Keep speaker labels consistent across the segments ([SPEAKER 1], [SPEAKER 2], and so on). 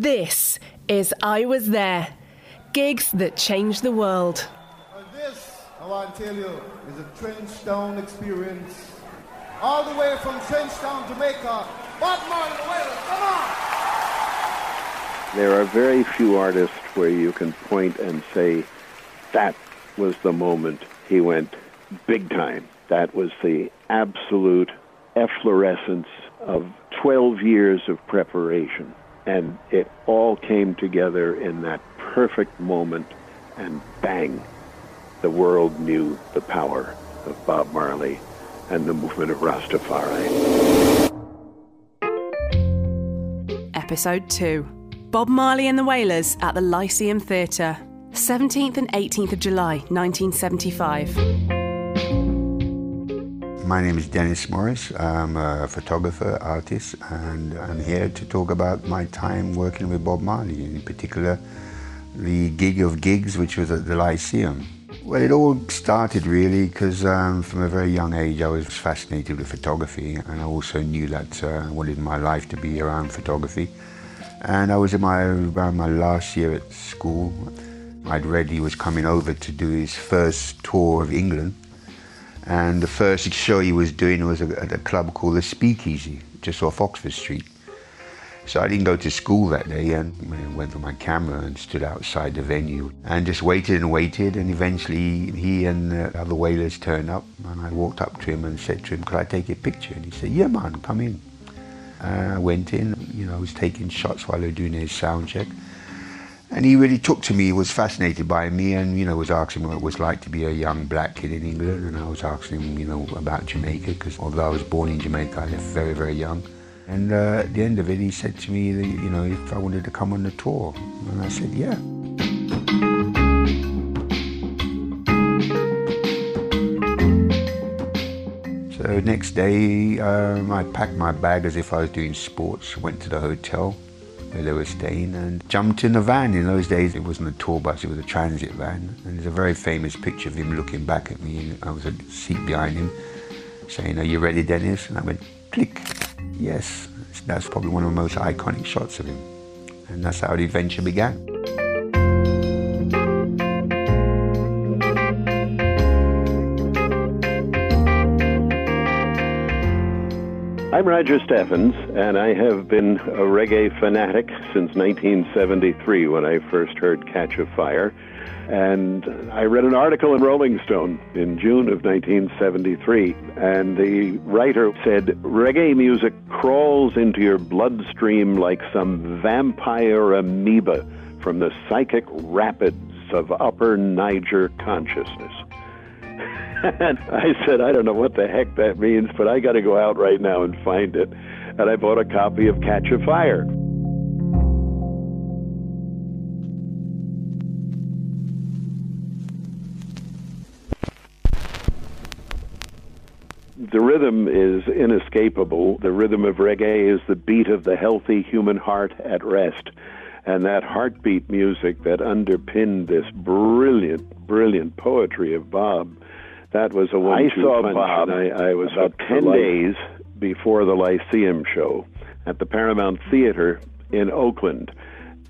[SPEAKER 1] This is I Was There gigs that changed the world.
[SPEAKER 2] And this, I want to tell you, is a Trenchtown experience. All the way from Trenchtown, Jamaica. Bob Marley, come on!
[SPEAKER 3] There are very few artists where you can point and say, that was the moment he went big time. That was the absolute efflorescence of 12 years of preparation. And it all came together in that perfect moment, and bang, the world knew the power of Bob Marley and the movement of Rastafari.
[SPEAKER 1] Episode 2 Bob Marley and the Wailers at the Lyceum Theatre, 17th and 18th of July 1975.
[SPEAKER 4] My name is Dennis Morris. I'm a photographer, artist, and I'm here to talk about my time working with Bob Marley, in particular the gig of gigs, which was at the Lyceum. Well, it all started really because um, from a very young age I was fascinated with photography, and I also knew that uh, I wanted my life to be around photography. And I was in my around my last year at school. I'd read he was coming over to do his first tour of England and the first show he was doing was at a club called the Speakeasy, just off Oxford Street. So I didn't go to school that day and went for my camera and stood outside the venue and just waited and waited. And eventually he and the other Wailers turned up and I walked up to him and said to him, could I take a picture? And he said, yeah, man, come in. Uh, I went in, you know, I was taking shots while they were doing their sound check. And he really took to me, he was fascinated by me and, you know, was asking what it was like to be a young black kid in England. And I was asking him, you know, about Jamaica, because although I was born in Jamaica, I left very, very young. And uh, at the end of it, he said to me, that, you know, if I wanted to come on the tour. And I said, yeah. So next day, um, I packed my bag as if I was doing sports, went to the hotel, were staying and jumped in a van. In those days, it wasn't a tour bus, it was a transit van. And there's a very famous picture of him looking back at me, I was a seat behind him, saying, Are you ready, Dennis? And I went, click, yes. That's probably one of the most iconic shots of him. And that's how the adventure began.
[SPEAKER 3] I'm Roger Steffens, and I have been a reggae fanatic since 1973 when I first heard Catch a Fire. And I read an article in Rolling Stone in June of 1973, and the writer said, Reggae music crawls into your bloodstream like some vampire amoeba from the psychic rapids of upper Niger consciousness. And I said, I don't know what the heck that means, but I got to go out right now and find it. And I bought a copy of Catch a Fire. The rhythm is inescapable. The rhythm of reggae is the beat of the healthy human heart at rest. And that heartbeat music that underpinned this brilliant, brilliant poetry of Bob that was a one
[SPEAKER 5] I saw Bob.
[SPEAKER 3] I, I was about ten days before the Lyceum show at the Paramount Theater in Oakland.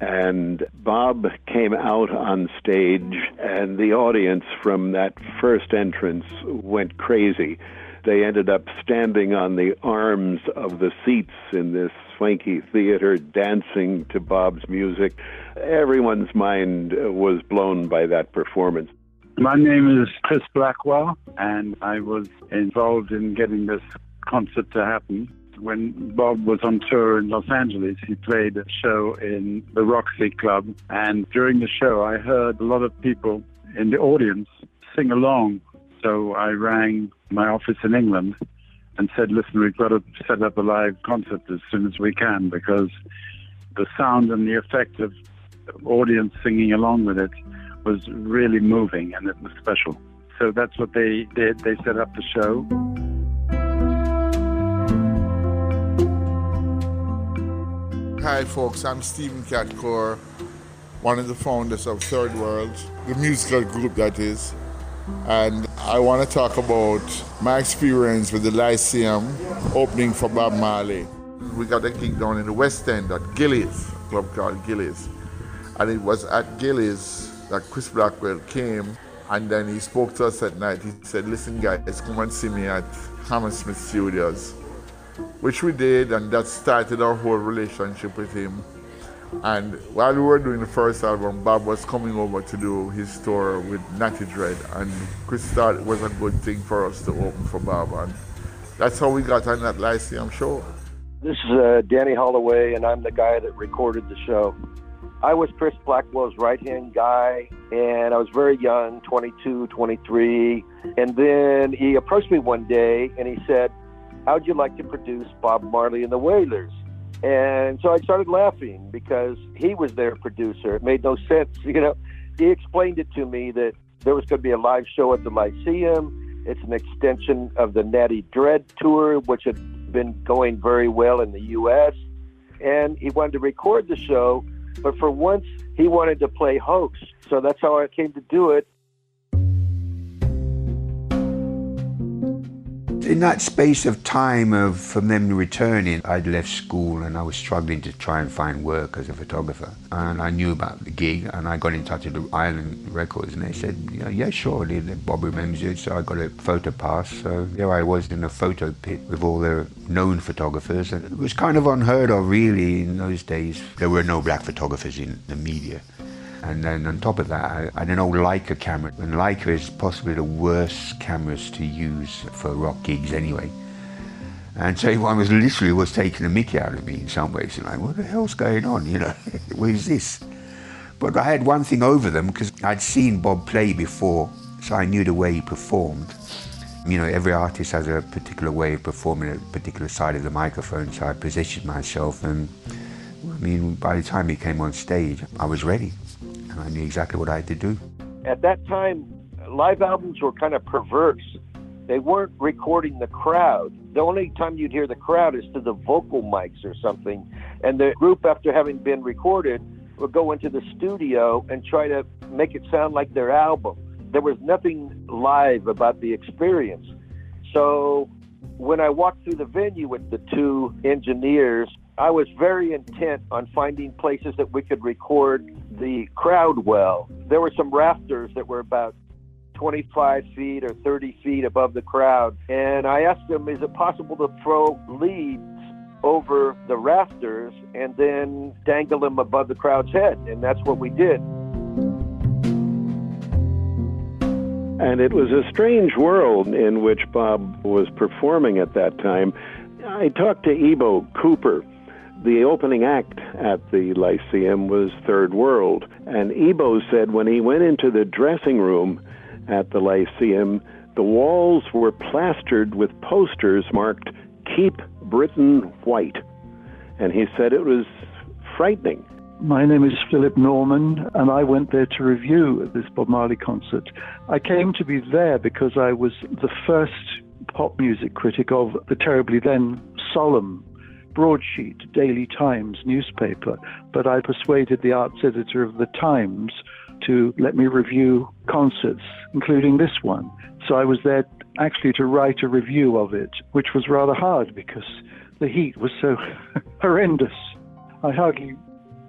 [SPEAKER 3] And Bob came out on stage, and the audience from that first entrance went crazy. They ended up standing on the arms of the seats in this swanky theater, dancing to Bob's music. Everyone's mind was blown by that performance.
[SPEAKER 6] My name is Chris Blackwell, and I was involved in getting this concert to happen. When Bob was on tour in Los Angeles, he played a show in the Roxy Club, and during the show, I heard a lot of people in the audience sing along. So I rang my office in England and said, listen, we've got to set up a live concert as soon as we can because the sound and the effect of audience singing along with it was really moving and it was special. So that's what they did. They set up the show.
[SPEAKER 7] Hi, folks. I'm Stephen Cat Coore, one of the founders of Third World, the musical group that is. And I want to talk about my experience with the Lyceum opening for Bob Marley. We got a gig down in the West End at Gillies club called Gillies. And it was at Gillies that Chris Blackwell came and then he spoke to us at night. He said, Listen, guys, come and see me at Hammersmith Studios, which we did, and that started our whole relationship with him. And while we were doing the first album, Bob was coming over to do his tour with Natty Dread, and Chris thought it was a good thing for us to open for Bob, and that's how we got on that Lyceum show.
[SPEAKER 5] This is uh, Danny Holloway, and I'm the guy that recorded the show. I was Chris Blackwell's right hand guy, and I was very young 22, 23. And then he approached me one day and he said, How'd you like to produce Bob Marley and the Wailers? And so I started laughing because he was their producer. It made no sense. You know, he explained it to me that there was going to be a live show at the Lyceum. It's an extension of the Natty Dread tour, which had been going very well in the U.S. And he wanted to record the show but for once, he wanted to play host. So that's how I came to do it.
[SPEAKER 4] In that space of time of from them returning, I'd left school and I was struggling to try and find work as a photographer. And I knew about the gig and I got in touch with Island Records and they said, yeah, yeah sure, Bob remembers you. So I got a photo pass. So there I was in a photo pit with all the known photographers. And it was kind of unheard of really in those days. There were no black photographers in the media. And then on top of that, I, I had an old Leica camera. And Leica is possibly the worst cameras to use for rock gigs anyway. And so everyone was literally was taking a mickey out of me in some ways. And like, what the hell's going on? You know, what is this? But I had one thing over them because I'd seen Bob play before, so I knew the way he performed. You know, every artist has a particular way of performing a particular side of the microphone, so I positioned myself and I mean, by the time he came on stage, I was ready. I knew exactly what I had to do.
[SPEAKER 5] At that time, live albums were kind of perverse. They weren't recording the crowd. The only time you'd hear the crowd is to the vocal mics or something. And the group, after having been recorded, would go into the studio and try to make it sound like their album. There was nothing live about the experience. So when I walked through the venue with the two engineers, I was very intent on finding places that we could record the crowd well. There were some rafters that were about 25 feet or 30 feet above the crowd. And I asked them, is it possible to throw leads over the rafters and then dangle them above the crowd's head? And that's what we did.
[SPEAKER 3] And it was a strange world in which Bob was performing at that time. I talked to Ibo Cooper, the opening act at the Lyceum was Third World. And Ibo said when he went into the dressing room at the Lyceum, the walls were plastered with posters marked Keep Britain White. And he said it was frightening.
[SPEAKER 8] My name is Philip Norman, and I went there to review this Bob Marley concert. I came to be there because I was the first pop music critic of the terribly then solemn broadsheet Daily Times newspaper, but I persuaded the arts editor of the Times to let me review concerts, including this one. So I was there actually to write a review of it, which was rather hard because the heat was so horrendous. I hardly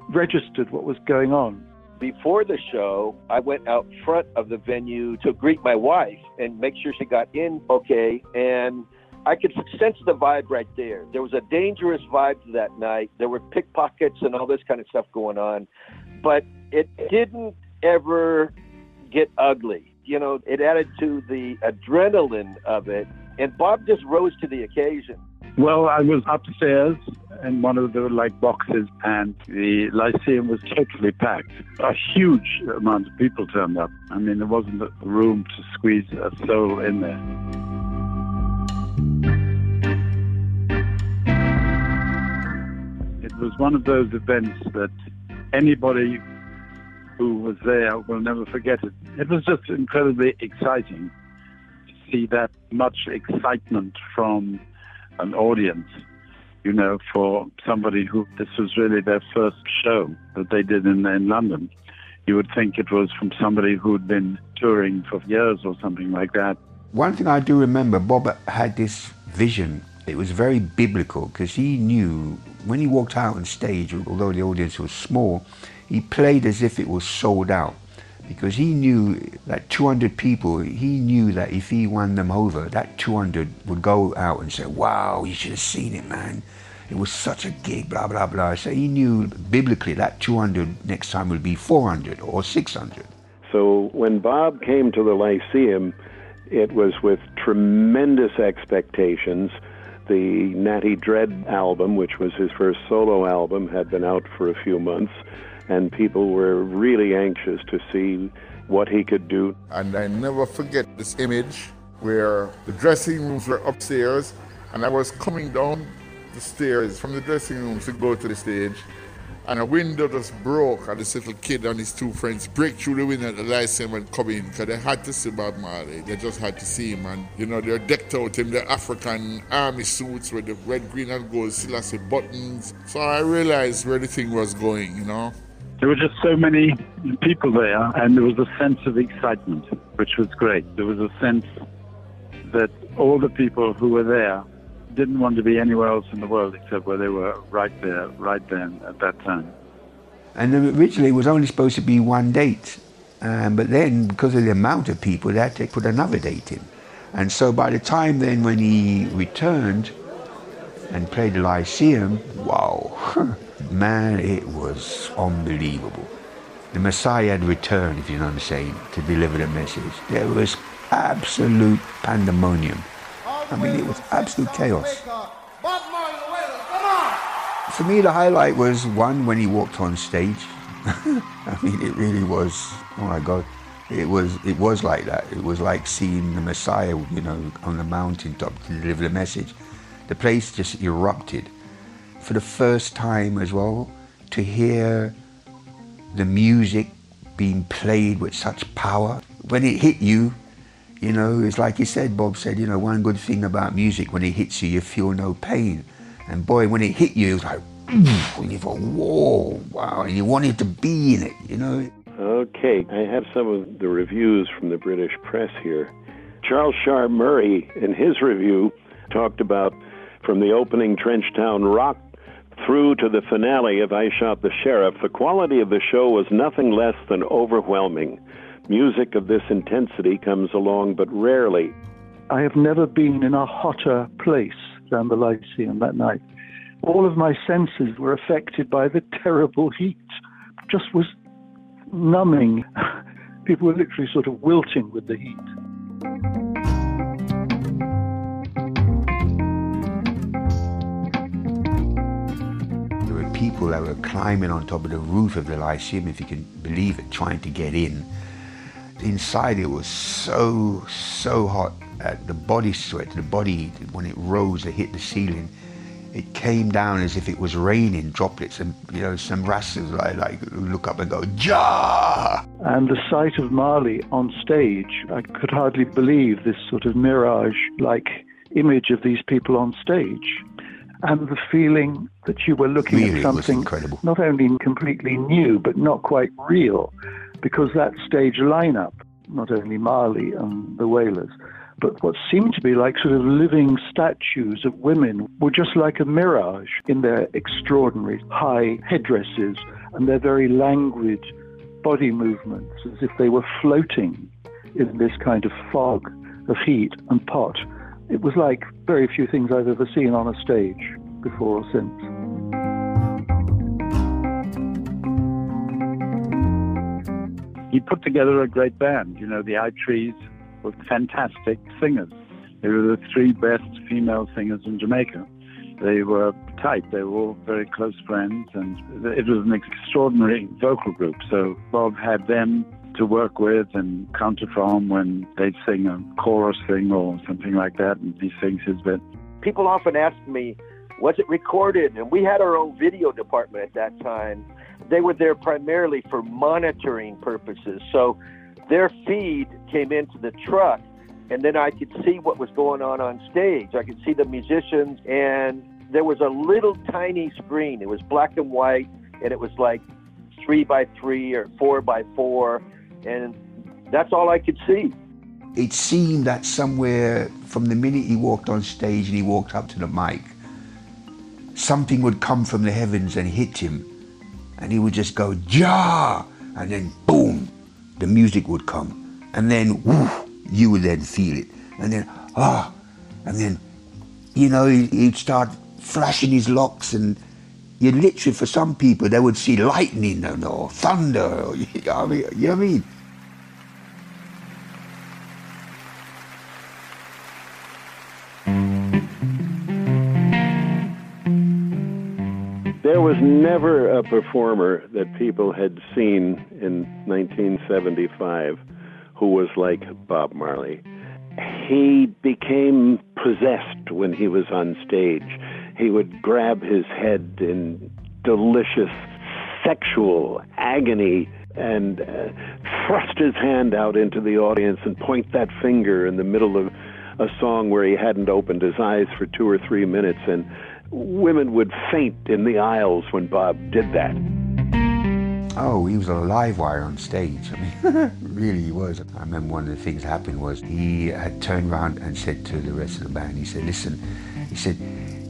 [SPEAKER 8] registered what was going on.
[SPEAKER 5] Before the show, I went out front of the venue to greet my wife and make sure she got in okay. And I could sense the vibe right there. There was a dangerous vibe that night. There were pickpockets and all this kind of stuff going on, but it didn't ever get ugly. You know, it added to the adrenaline of it, and Bob just rose to the occasion.
[SPEAKER 6] Well, I was upstairs in one of the like boxes, and the Lyceum was totally packed. A huge amount of people turned up. I mean, there wasn't room to squeeze a soul in there. Was one of those events that anybody who was there will never forget it. It was just incredibly exciting to see that much excitement from an audience, you know, for somebody who this was really their first show that they did in, in London. You would think it was from somebody who'd been touring for years or something like that.
[SPEAKER 4] One thing I do remember, Bob had this vision it was very biblical because he knew when he walked out on stage, although the audience was small, he played as if it was sold out because he knew that 200 people, he knew that if he won them over, that 200 would go out and say, wow, you should have seen it, man. It was such a gig, blah, blah, blah. So he knew biblically that 200 next time would be 400 or 600.
[SPEAKER 3] So when Bob came to the Lyceum, it was with tremendous expectations. The Natty Dread album, which was his first solo album, had been out for a few months, and people were really anxious to see what he could do.
[SPEAKER 7] And I never forget this image where the dressing rooms were upstairs, and I was coming down the stairs from the dressing rooms to go to the stage and a window just broke and this little kid and his two friends break through the window the Lyceum and come in because they had to see Bob Marley. They just had to see him and you know they're decked out in the African army suits with the red, green and gold Selassie buttons. So I realized where the thing was going, you know.
[SPEAKER 6] There were just so many people there and there was a sense of excitement, which was great. There was a sense that all the people who were there didn't want to be anywhere else in the world except where they were right there, right then at that time.
[SPEAKER 4] And originally it was only supposed to be one date. Um, but then, because of the amount of people, they had to put another date in. And so by the time then when he returned and played the Lyceum, wow, man, it was unbelievable. The Messiah had returned, if you know what I'm saying, to deliver the message. There was absolute pandemonium. I mean, it was absolute chaos. For me, the highlight was one when he walked on stage. I mean, it really was. Oh my God, it was. It was like that. It was like seeing the Messiah, you know, on the mountaintop to deliver the message. The place just erupted. For the first time as well, to hear the music being played with such power. When it hit you, you know, it's like he said, Bob said, you know, one good thing about music, when it hits you, you feel no pain. And boy, when it hit you, it was like, and you thought, whoa, wow, and you wanted to be in it, you know.
[SPEAKER 3] Okay, I have some of the reviews from the British press here. Charles Shaar Murray, in his review, talked about from the opening Trenchtown Rock through to the finale of I Shot the Sheriff, the quality of the show was nothing less than overwhelming. Music of this intensity comes along but rarely.
[SPEAKER 8] I have never been in a hotter place than the Lyceum that night. All of my senses were affected by the terrible heat. Just was numbing. People were literally sort of wilting with the heat.
[SPEAKER 4] There were people that were climbing on top of the roof of the Lyceum, if you can believe it, trying to get in inside it was so, so hot. Uh, the body sweat, the body, when it rose, it hit the ceiling. It came down as if it was raining droplets, and you know some rascals like, like look up and go ja.
[SPEAKER 8] And the sight of Marley on stage, I could hardly believe this sort of mirage-like image of these people on stage, and the feeling that you were looking
[SPEAKER 4] really,
[SPEAKER 8] at something not only completely new but not quite real because that stage lineup, not only Marley and the Wailers, but what seemed to be like sort of living statues of women were just like a mirage in their extraordinary high headdresses and their very languid body movements, as if they were floating in this kind of fog of heat and pot. It was like very few things I've ever seen on a stage before or since.
[SPEAKER 6] He put together a great band. You know, the I Threes were fantastic singers. They were the three best female singers in Jamaica. They were tight. They were all very close friends, and it was an extraordinary vocal group. So Bob had them to work with and counter from when they'd sing a chorus thing or something like that, and he sings his bit.
[SPEAKER 5] People often ask me, was it recorded? And we had our own video department at that time they were there primarily for monitoring purposes. So their feed came into the truck, and then I could see what was going on on stage. I could see the musicians, and there was a little tiny screen. It was black and white, and it was like three by three or four by four, and that's all I could see.
[SPEAKER 4] it seemed that somewhere from the minute he walked on stage and he walked up to the mic, something would come from the heavens and hit him, and he would just go, Ja! And then, boom, the music would come. And then, woo, you would then feel it. And then, ah, and then, you know, he'd start flashing his locks and you literally, for some people, they would see lightning or, or thunder. Or, you know what I mean?
[SPEAKER 3] Never a performer that people had seen in 1975 who was like Bob Marley. He became possessed when he was on stage. He would grab his head in delicious sexual agony and uh, thrust his hand out into the audience and point that finger in the middle of a song where he hadn't opened his eyes for two or three minutes and women would faint in the aisles when Bob did that.
[SPEAKER 4] Oh, he was a live wire on stage. I mean, really he was. I remember one of the things that happened was he had turned around and said to the rest of the band, he said, listen, he said,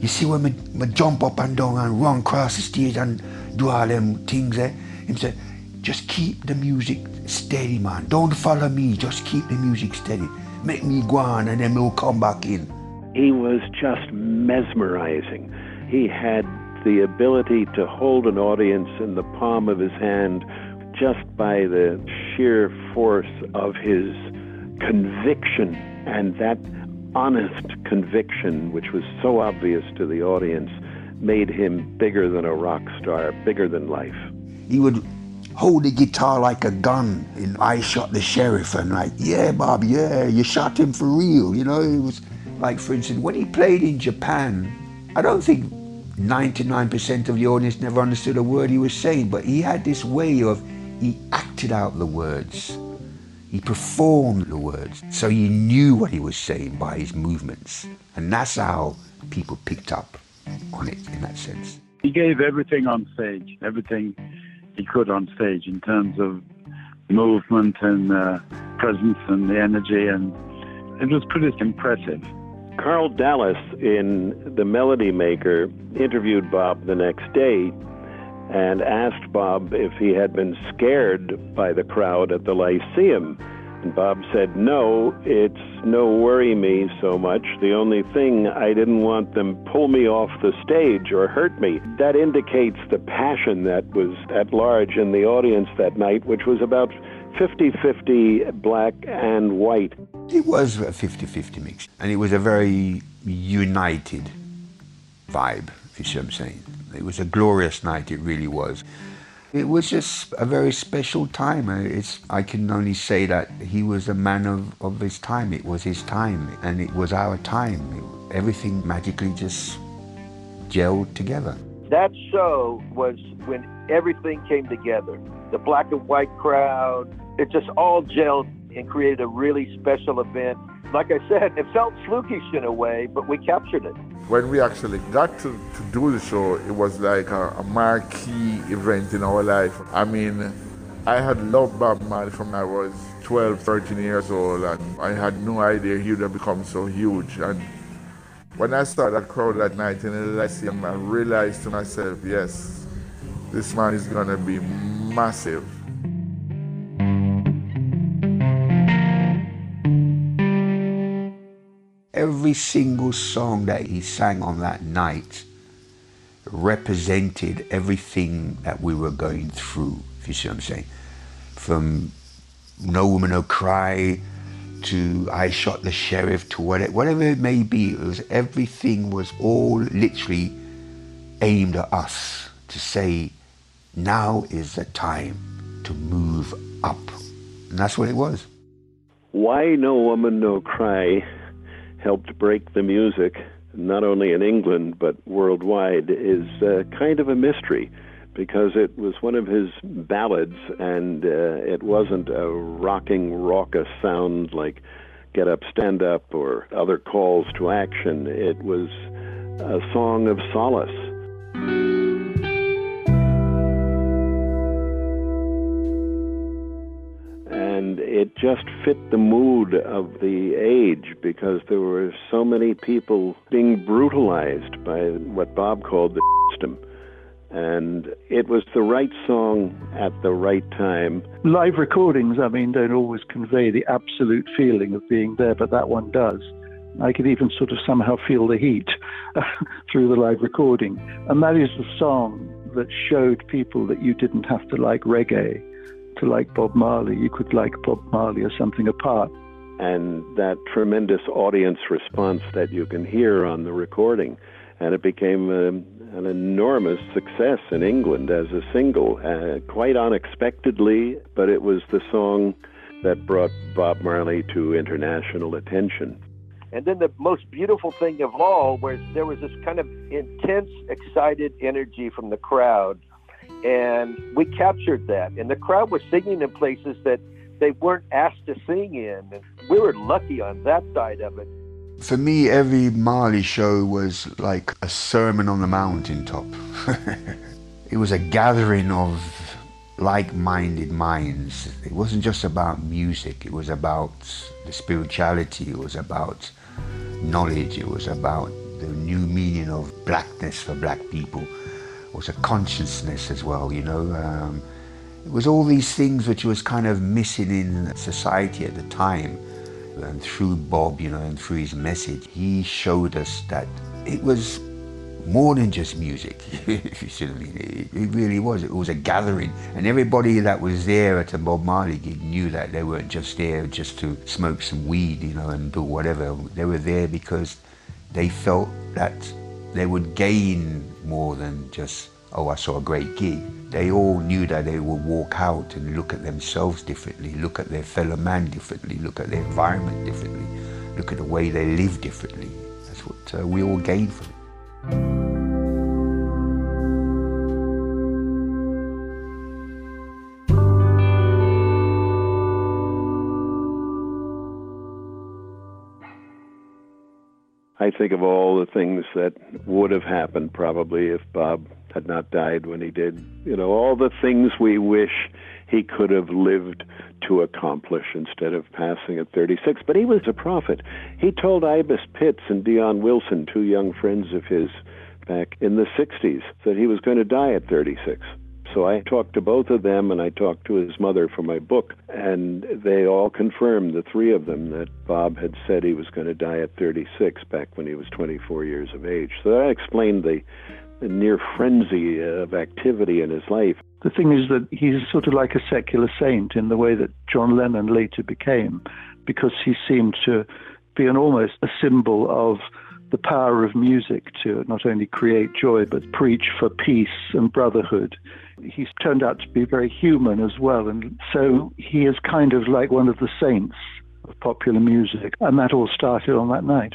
[SPEAKER 4] you see when me, me jump up and down and run across the stage and do all them things there? He said, just keep the music steady, man. Don't follow me. Just keep the music steady. Make me go on and then we'll come back in.
[SPEAKER 3] He was just mesmerizing. He had the ability to hold an audience in the palm of his hand just by the sheer force of his conviction and that honest conviction, which was so obvious to the audience, made him bigger than a rock star, bigger than life.
[SPEAKER 4] He would hold the guitar like a gun and I shot the sheriff and like, yeah, Bob, yeah, you shot him for real. You know, it was like, for instance, when he played in Japan, I don't think 99% of the audience never understood a word he was saying, but he had this way of, he acted out the words. He performed the words. So you knew what he was saying by his movements. And that's how people picked up on it in that sense.
[SPEAKER 6] He gave everything on stage, everything he could on stage in terms of movement and uh, presence and the energy, and it was pretty impressive.
[SPEAKER 3] Karl Dallas in The Melody Maker interviewed Bob the next day and asked Bob if he had been scared by the crowd at the Lyceum. And Bob said, No, it's no worry me so much. The only thing I didn't want them pull me off the stage or hurt me. That indicates the passion that was at large in the audience that night, which was about 50 50 black and white.
[SPEAKER 4] It was a 50 50 mix. And it was a very united vibe, if you see what I'm saying. It was a glorious night, it really was. It was just a very special time. Uh, it's, I can only say that he was a man of, of his time. It was his time, and it was our time. Everything magically just gelled together.
[SPEAKER 5] That show was when everything came together. The black and white crowd, it just all gelled and created a really special event. Like I said, it felt flukish in a way, but we captured it.
[SPEAKER 7] When we actually got to, to do the show, it was like a, a marquee event in our life. I mean, I had loved Bob Marley from I was 12, 13 years old, and I had no idea he would have become so huge. And when I saw that crowd that night in the Lyceum, I realized to myself, yes, this man is going to be massive.
[SPEAKER 4] Every single song that he sang on that night represented everything that we were going through, if you see what I'm saying. From No Woman No Cry to I Shot the Sheriff to whatever, whatever it may be, it was everything was all literally aimed at us to say, now is the time to move up. And that's what it was.
[SPEAKER 3] Why No Woman No Cry helped break the music, not only in England but worldwide, is uh, kind of a mystery because it was one of his ballads and uh, it wasn't a rocking, raucous sound like Get Up, Stand Up or other calls to action. It was a song of solace. And it just fit the mood of the age because there were so many people being brutalized by what Bob called the system. And it was the right song at the right time.
[SPEAKER 8] Live recordings, I mean, don't always convey the absolute feeling of being there, but that one does. I could even sort of somehow feel the heat through the live recording. And that is the song that showed people that you didn't have to like reggae to like Bob Marley. You could like Bob Marley or something apart.
[SPEAKER 3] And that tremendous audience response that you can hear on the recording. And it became a, um, an enormous success in England as a single, uh, quite unexpectedly, but it was the song that brought Bob Marley to international attention.
[SPEAKER 5] And then the most beautiful thing of all was there was this kind of intense, excited energy from the crowd and we captured that. And the crowd was singing in places that they weren't asked to sing in. And we were lucky on that side of it.
[SPEAKER 4] For me, every Marley show was like a sermon on the mountaintop. it was a gathering of like minded minds. It wasn't just about music, it was about the spirituality, it was about knowledge, it was about the new meaning of blackness for black people was a consciousness as well, you know. Um, it was all these things which was kind of missing in society at the time. And through Bob, you know, and through his message, he showed us that it was more than just music. if you see what I mean, it, it, really was. It was a gathering, and everybody that was there at a Bob Marley gig knew that they weren't just there just to smoke some weed, you know, and do whatever. They were there because they felt that they would gain more than just, oh, I saw a great gig. They all knew that they would walk out and look at themselves differently, look at their fellow man differently, look at their environment differently, look at the way they live differently. That's what uh, we all gain from it.
[SPEAKER 3] Think of all the things that would have happened probably if Bob had not died when he did. You know, all the things we wish he could have lived to accomplish instead of passing at 36. But he was a prophet. He told Ibis Pitts and Dion Wilson, two young friends of his back in the 60s, that he was going to die at 36. So I talked to both of them and I talked to his mother for my book, and they all confirmed, the three of them, that Bob had said he was going to die at 36 back when he was 24 years of age. So that explained the, the near frenzy of activity in his life.
[SPEAKER 8] The thing is that he's sort of like a secular saint in the way that John Lennon later became, because he seemed to be an almost a symbol of the power of music to not only create joy but preach for peace and brotherhood he's turned out to be very human as well. And so he is kind of like one of the saints of popular music. And that all started on that night.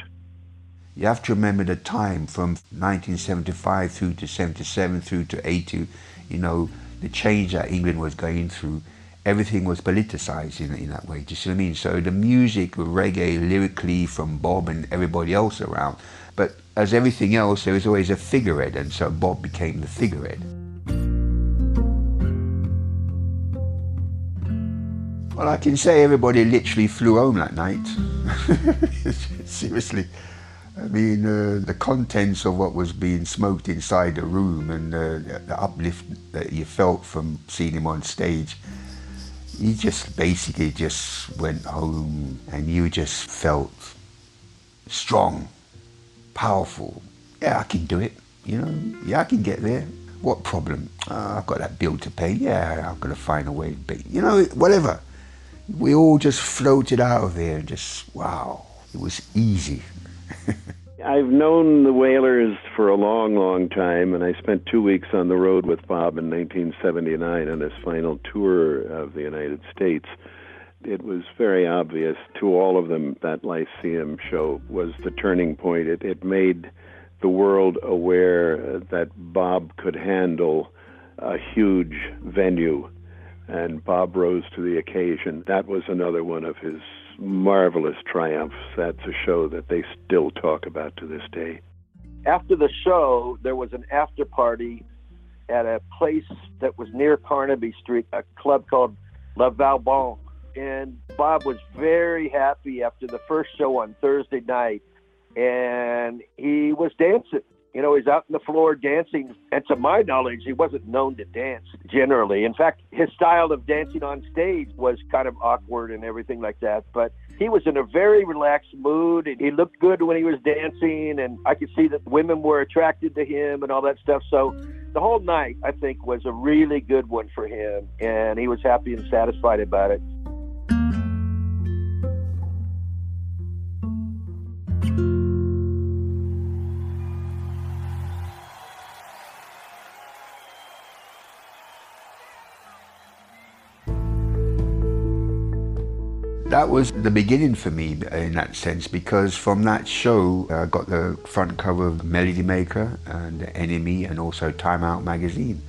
[SPEAKER 4] You have to remember the time from 1975 through to 77 through to 80, you know, the change that England was going through. Everything was politicized in, in that way. Do you see what I mean? So the music, reggae, lyrically from Bob and everybody else around. But as everything else, there was always a figurehead, and so Bob became the figurehead. Well, I can say everybody literally flew home that night. Seriously. I mean, uh, the contents of what was being smoked inside the room and uh, the uplift that you felt from seeing him on stage, you just basically just went home and you just felt strong, powerful. Yeah, I can do it. You know, yeah, I can get there. What problem? Uh, I've got that bill to pay. Yeah, I've got to find a way. But you know, whatever we all just floated out of there. and Just wow, it was easy.
[SPEAKER 3] I've known the Wailers for a long, long time, and I spent two weeks on the road with Bob in 1979 on his final tour of the United States. It was very obvious to all of them that Lyceum show was the turning point. It, it made the world aware that Bob could handle a huge venue and Bob rose to the occasion. That was another one of his marvelous triumphs. That's a show that they still talk about to this day.
[SPEAKER 5] After the show, there was an after party at a place that was near Carnaby Street, a club called La Valbonne. and Bob was very happy after the first show on Thursday night, and he was dancing. You know, he's out on the floor dancing, and to my knowledge, he wasn't known to dance generally. In fact, his style of dancing on stage was kind of awkward and everything like that. But he was in a very relaxed mood, and he looked good when he was dancing, and I could see that women were attracted to him and all that stuff. So the whole night, I think, was a really good one for him, and he was happy and satisfied about it.
[SPEAKER 4] That was the beginning for me in that sense because from that show I got the front cover of Melody Maker and NME and also Time Out magazine.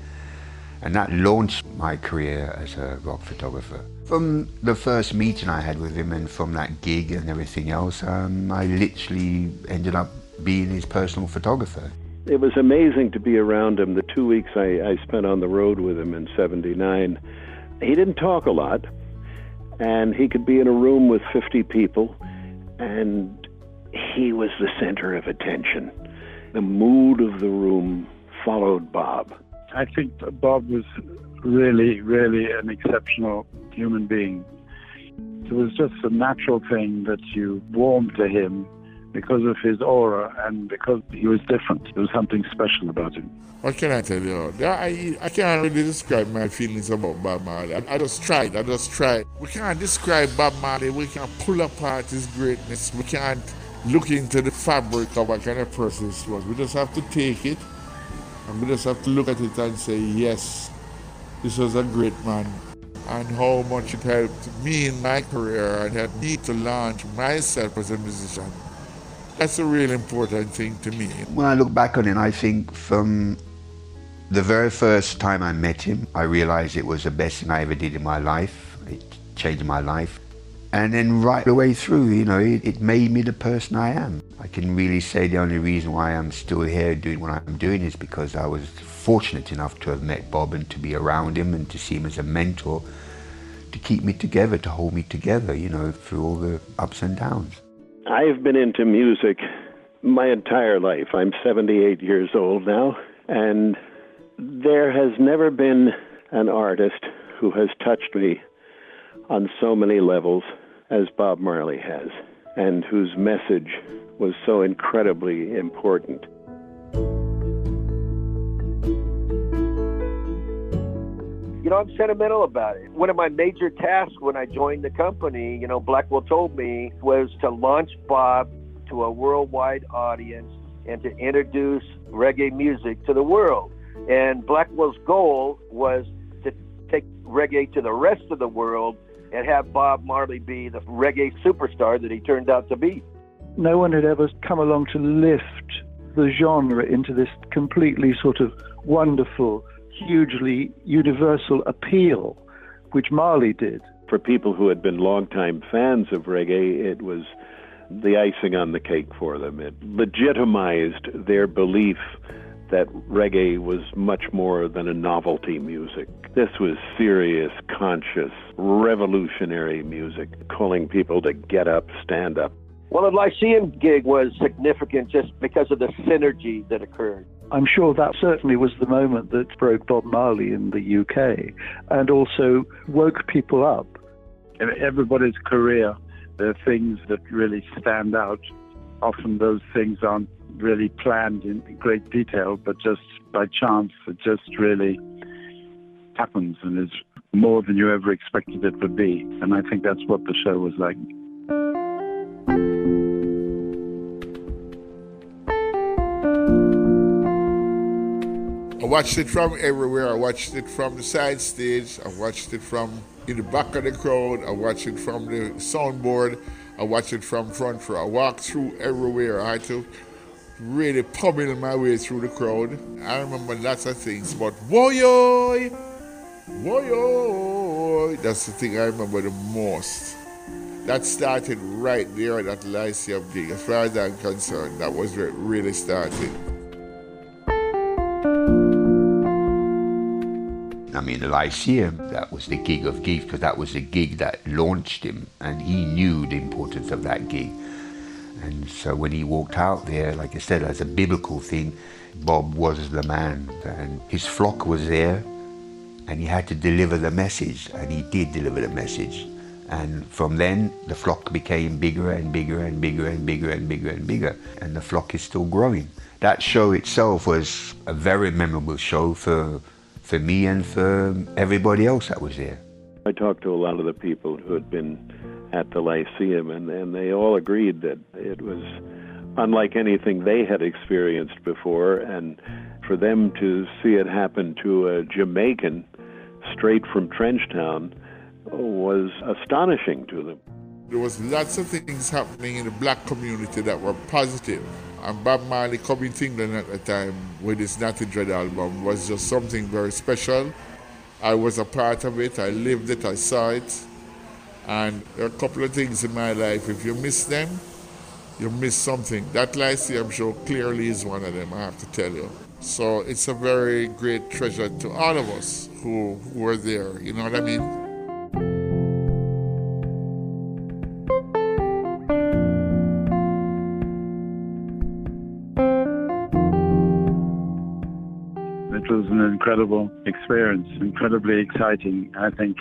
[SPEAKER 4] And that launched my career as a rock photographer. From the first meeting I had with him and from that gig and everything else, um, I literally ended up being his personal photographer.
[SPEAKER 3] It was amazing to be around him the two weeks I, I spent on the road with him in 79. He didn't talk a lot and he could be in a room with 50 people, and he was the center of attention. The mood of the room followed Bob.
[SPEAKER 6] I think Bob was really, really an exceptional human being. It was just a natural thing that you warmed to him because of his aura and because he was different. There was something special about him.
[SPEAKER 7] What can I tell you? I, I can't really describe my feelings about Bob Marley. I, I just tried. I just tried. We can't describe Bob Marley. We can't pull apart his greatness. We can't look into the fabric of what kind of person he was. We just have to take it and we just have to look at it and say, yes, this was a great man. And how much it helped me in my career and helped me to launch myself as a musician. That's a real important thing to me.
[SPEAKER 4] When I look back on it, I think from the very first time I met him, I realized it was the best thing I ever did in my life. It changed my life. And then right the way through, you know, it, it, made me the person I am. I can really say the only reason why I'm still here doing what I'm doing is because I was fortunate enough to have met Bob and to be around him and to see him as a mentor to keep me together, to hold me together, you know, through all the ups and downs.
[SPEAKER 3] I've been into music my entire life. I'm 78 years old now, and there has never been an artist who has touched me on so many levels as Bob Marley has, and whose message was so incredibly important.
[SPEAKER 5] You know, I'm sentimental about it. One of my major tasks when I joined the company, you know, Blackwell told me, was to launch Bob to a worldwide audience and to introduce reggae music to the world. And Blackwell's goal was to take reggae to the rest of the world and have Bob Marley be the reggae superstar that he turned out to be.
[SPEAKER 8] No one had ever come along to lift the genre into this completely sort of wonderful, hugely universal appeal, which Marley did.
[SPEAKER 3] For people who had been longtime fans of reggae, it was the icing on the cake for them. It legitimized their belief that reggae was much more than a novelty music. This was serious, conscious, revolutionary music, calling people to get up, stand up.
[SPEAKER 5] Well, the Lyceum gig was significant just because of the synergy that occurred.
[SPEAKER 8] I'm sure that certainly was the moment that broke Bob Marley in the UK and also woke people up.
[SPEAKER 6] In everybody's career, there are things that really stand out. Often those things aren't really planned in great detail, but just by chance, it just really happens and is more than you ever expected it would be. And I think that's what the show was like.
[SPEAKER 7] I watched it from everywhere. I watched it from the side stage. I watched it from in the back of the crowd. I watched it from the soundboard. I watched it from front row. I walked through everywhere. I had to really pummel my way through the crowd. I remember lots of things, but woyoy, woyoy, that's the thing I remember the most. That started right there at that Lyceum gig. As far as I'm concerned, that was where it really started.
[SPEAKER 4] I mean, the Lyceum, that was the gig of gigs because that was the gig that launched him, and he knew the importance of that gig. And so when he walked out there, like I said, as a biblical thing, Bob was the man, and his flock was there, and he had to deliver the message, and he did deliver the message. And from then, the flock became bigger and bigger and bigger and bigger and bigger and bigger, and the flock is still growing. That show itself was a very memorable show for, for me and for everybody else that was there.
[SPEAKER 3] I talked to a lot of the people who had been at the Lyceum, and, and they all agreed that it was unlike anything they had experienced before, and for them to see it happen to a Jamaican straight from Trenchtown was astonishing to them.
[SPEAKER 7] There was lots of things happening in the black community that were positive. And Bob Marley coming to England at the time with his Natty Dread album was just something very special. I was a part of it, I lived it, I saw it. And there are a couple of things in my life, if you miss them, you miss something. That Lyceum show clearly is one of them, I have to tell you. So it's a very great treasure to all of us who, who were there, you know what I mean?
[SPEAKER 6] Incredible experience, incredibly exciting. I think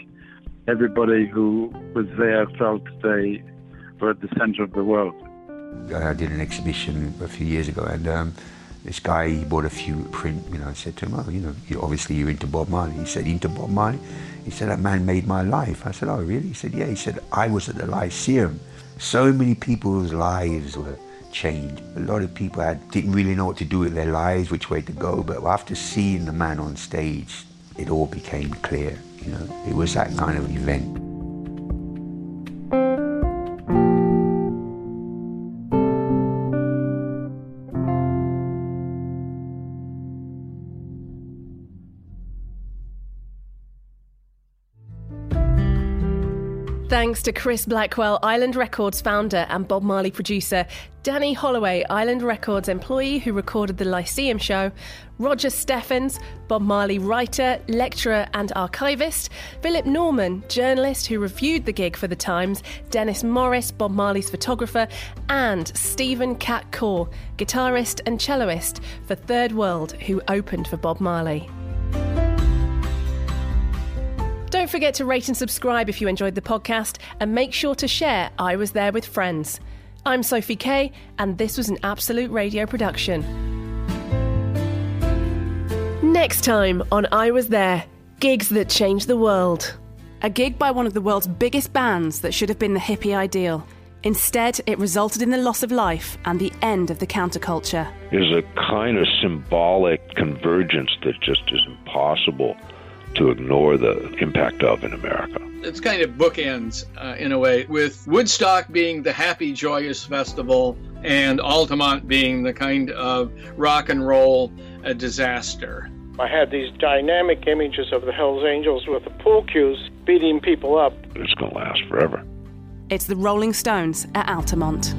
[SPEAKER 6] everybody who was there felt they were at the center of the world.
[SPEAKER 4] I did an exhibition a few years ago, and um, this guy he bought a few print. You know, I said to him, "Oh, you know, obviously you're into Bob Marley." He said, "Into Bob Marley?" He said, "That man made my life." I said, "Oh, really?" He said, "Yeah." He said, "I was at the Lyceum. So many people's lives were changed. A lot of people had, didn't really know what to do with their lives, which way to go. But after seeing the man on stage, it all became clear. You know, it was that kind of event."
[SPEAKER 1] Thanks to Chris Blackwell, Island Records founder and Bob Marley producer, Danny Holloway, Island Records employee who recorded the Lyceum show, Roger Steffens, Bob Marley writer, lecturer, and archivist, Philip Norman, journalist who reviewed the gig for The Times, Dennis Morris, Bob Marley's photographer, and Stephen Cat Coore, guitarist and celloist for Third World, who opened for Bob Marley. Don't forget to rate and subscribe if you enjoyed the podcast, and make sure to share I Was There with Friends. I'm Sophie Kay, and this was an Absolute Radio production. Next time on I Was There Gigs That Changed the World. A gig by one of the world's biggest bands that should have been the hippie ideal. Instead, it resulted in the loss of life and the end of the counterculture.
[SPEAKER 9] There's a kind of symbolic convergence that just is impossible to ignore the impact of in America.
[SPEAKER 10] It's kind of bookends uh, in a way, with Woodstock being the happy, joyous festival and Altamont being the kind of rock and roll uh, disaster.
[SPEAKER 11] I had these dynamic images of the Hells Angels with the pool cues beating people up.
[SPEAKER 9] It's going to last forever.
[SPEAKER 1] It's the Rolling Stones at Altamont.